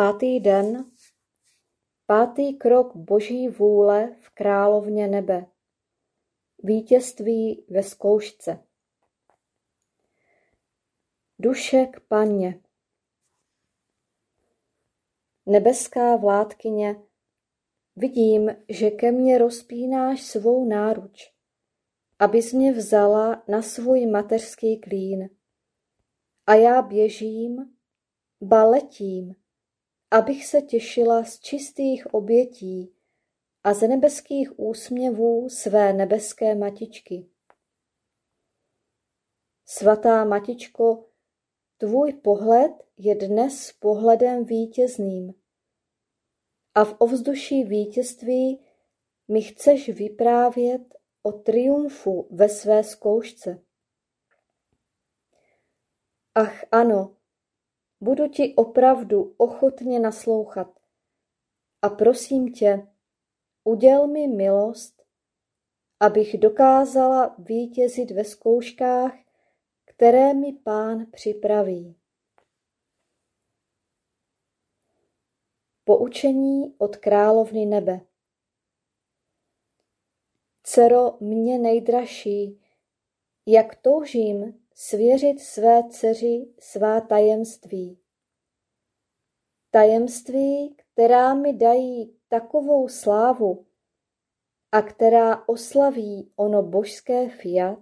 Pátý den, pátý krok Boží vůle v královně nebe. Vítězství ve zkoušce. Duše k paně. Nebeská vládkyně, vidím, že ke mně rozpínáš svou náruč, abys mě vzala na svůj mateřský klín. A já běžím, ba letím, abych se těšila z čistých obětí a z nebeských úsměvů své nebeské matičky. Svatá matičko, tvůj pohled je dnes pohledem vítězným a v ovzduší vítězství mi chceš vyprávět o triumfu ve své zkoušce. Ach ano, budu ti opravdu ochotně naslouchat a prosím tě, uděl mi milost, abych dokázala vítězit ve zkouškách, které mi pán připraví. Poučení od královny nebe Cero mě nejdražší, jak toužím svěřit své dceři svá tajemství. Tajemství, která mi dají takovou slávu a která oslaví ono božské fiat,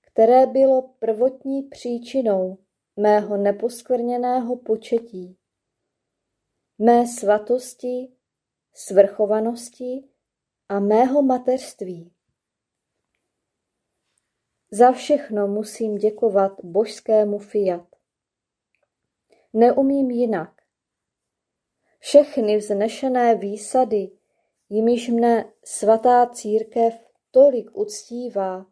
které bylo prvotní příčinou mého neposkvrněného početí mé svatosti, svrchovanosti a mého mateřství. Za všechno musím děkovat božskému fiat. Neumím jinak. Všechny vznešené výsady, jimiž mne svatá církev tolik uctívá,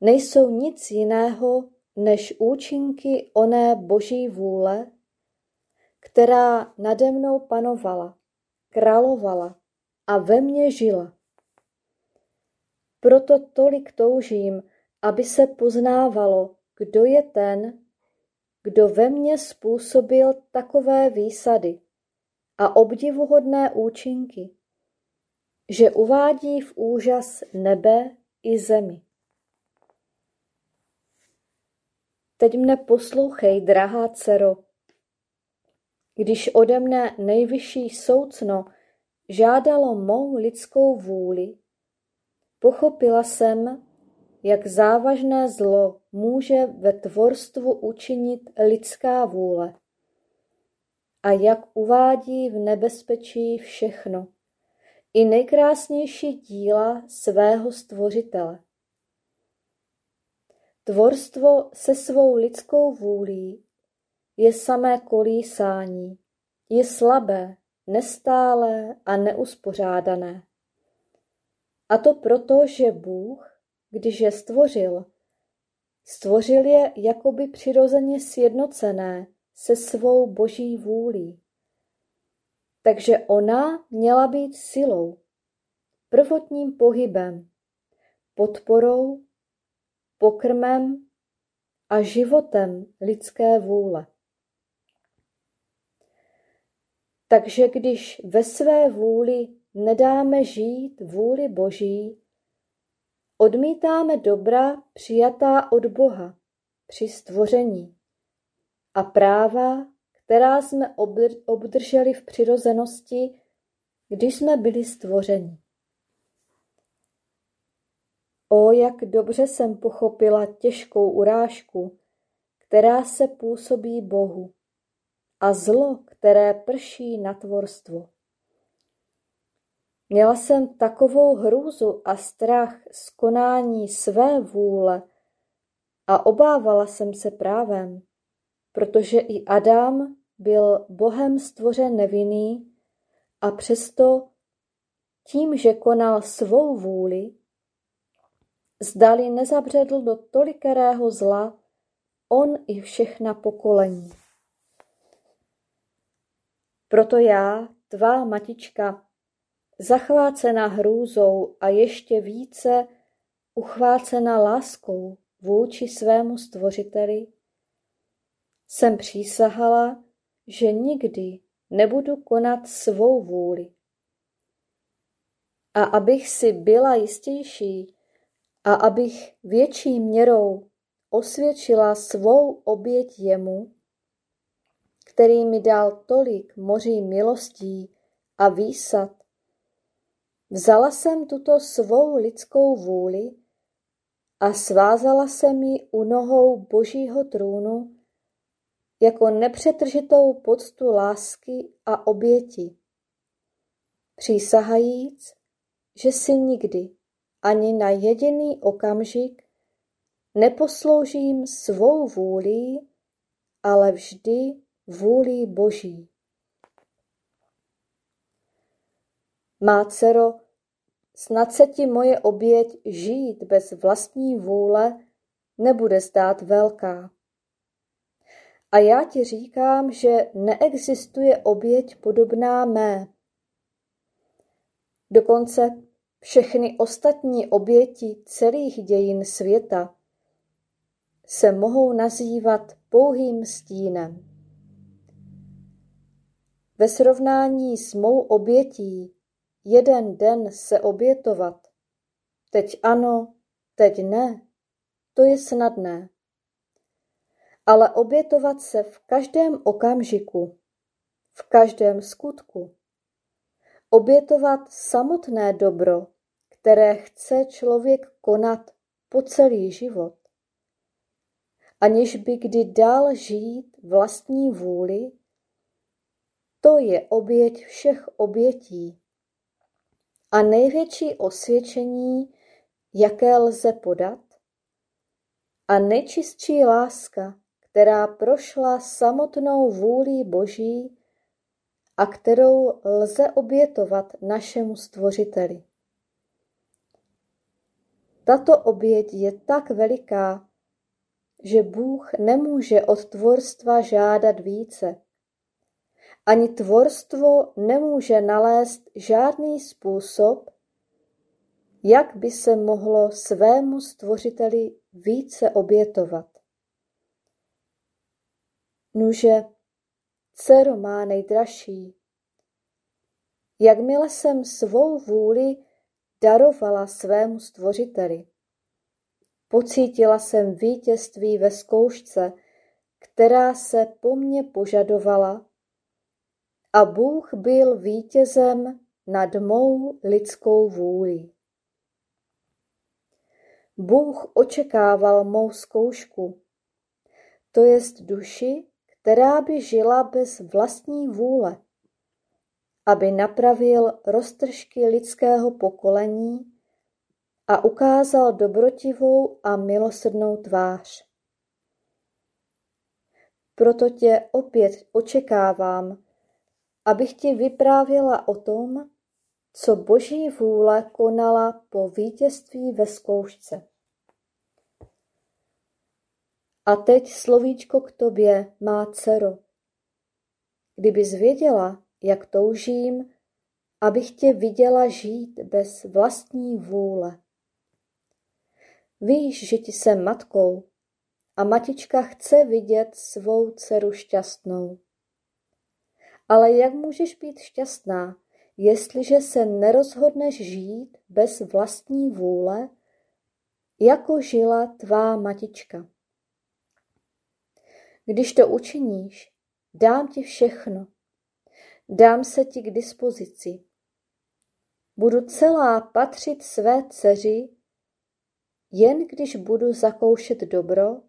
nejsou nic jiného než účinky oné boží vůle, která nade mnou panovala, královala a ve mně žila. Proto tolik toužím, aby se poznávalo, kdo je ten, kdo ve mně způsobil takové výsady a obdivuhodné účinky, že uvádí v úžas nebe i zemi. Teď mne poslouchej, drahá dcero, když ode mne nejvyšší soucno žádalo mou lidskou vůli, pochopila jsem, jak závažné zlo může ve tvorstvu učinit lidská vůle a jak uvádí v nebezpečí všechno, i nejkrásnější díla svého stvořitele. Tvorstvo se svou lidskou vůlí je samé kolísání, je slabé, nestálé a neuspořádané. A to proto, že Bůh, když je stvořil, stvořil je jakoby přirozeně sjednocené se svou boží vůlí. Takže ona měla být silou, prvotním pohybem, podporou, pokrmem a životem lidské vůle. Takže když ve své vůli nedáme žít vůli Boží, odmítáme dobra přijatá od Boha při stvoření a práva, která jsme obdrželi v přirozenosti, když jsme byli stvořeni. O, jak dobře jsem pochopila těžkou urážku, která se působí Bohu a zlo, které prší na tvorstvo. Měla jsem takovou hrůzu a strach z konání své vůle a obávala jsem se právem, protože i Adam byl Bohem stvořen nevinný a přesto tím, že konal svou vůli, zdali nezabředl do tolikerého zla on i všechna pokolení. Proto já, tvá matička, zachvácena hrůzou a ještě více uchvácena láskou vůči svému stvořiteli, jsem přísahala, že nikdy nebudu konat svou vůli. A abych si byla jistější a abych větší měrou osvědčila svou oběť jemu, který mi dal tolik moří milostí a výsad, Vzala jsem tuto svou lidskou vůli a svázala jsem ji u nohou božího trůnu jako nepřetržitou poctu lásky a oběti, přísahajíc, že si nikdy ani na jediný okamžik neposloužím svou vůlí, ale vždy vůlí Boží. Má dcero, snad se ti moje oběť žít bez vlastní vůle nebude zdát velká. A já ti říkám, že neexistuje oběť podobná mé. Dokonce všechny ostatní oběti celých dějin světa se mohou nazývat pouhým stínem. Ve srovnání s mou obětí jeden den se obětovat, teď ano, teď ne, to je snadné. Ale obětovat se v každém okamžiku, v každém skutku, obětovat samotné dobro, které chce člověk konat po celý život, aniž by kdy dál žít vlastní vůli, to je oběť všech obětí. A největší osvědčení, jaké lze podat, a nejčistší láska, která prošla samotnou vůlí Boží a kterou lze obětovat našemu stvořiteli. Tato oběť je tak veliká, že Bůh nemůže od tvorstva žádat více. Ani tvorstvo nemůže nalézt žádný způsob, jak by se mohlo svému stvořiteli více obětovat. Nuže, dcero má nejdražší, jakmile jsem svou vůli darovala svému stvořiteli. Pocítila jsem vítězství ve zkoušce, která se po mně požadovala a Bůh byl vítězem nad mou lidskou vůli. Bůh očekával mou zkoušku, to jest duši, která by žila bez vlastní vůle, aby napravil roztržky lidského pokolení a ukázal dobrotivou a milosrdnou tvář. Proto tě opět očekávám, abych ti vyprávěla o tom, co Boží vůle konala po vítězství ve zkoušce. A teď slovíčko k tobě, má dcero. Kdybys věděla, jak toužím, abych tě viděla žít bez vlastní vůle. Víš, že ti jsem matkou a matička chce vidět svou dceru šťastnou. Ale jak můžeš být šťastná, jestliže se nerozhodneš žít bez vlastní vůle, jako žila tvá matička? Když to učiníš, dám ti všechno. Dám se ti k dispozici. Budu celá patřit své dceři, jen když budu zakoušet dobro,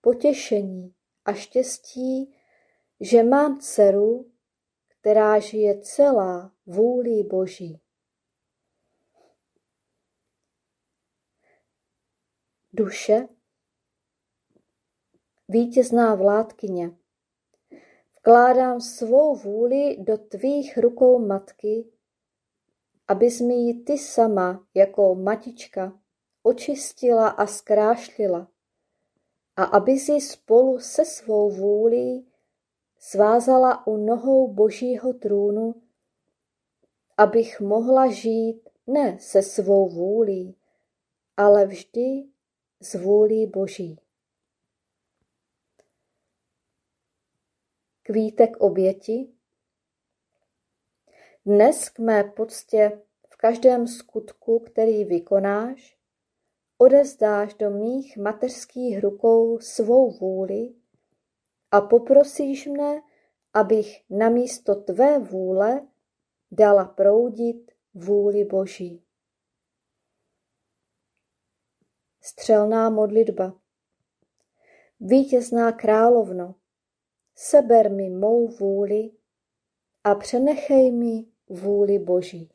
potěšení a štěstí, že mám dceru, která žije celá vůlí Boží. Duše, vítězná vládkyně, vkládám svou vůli do tvých rukou matky, abys mi ji ty sama jako matička očistila a zkrášlila a aby si spolu se svou vůlí svázala u nohou božího trůnu, abych mohla žít ne se svou vůlí, ale vždy z vůlí boží. Kvítek oběti Dnes k mé poctě v každém skutku, který vykonáš, odezdáš do mých mateřských rukou svou vůli a poprosíš mne, abych namísto tvé vůle dala proudit vůli Boží. Střelná modlitba Vítězná královno, seber mi mou vůli a přenechej mi vůli Boží.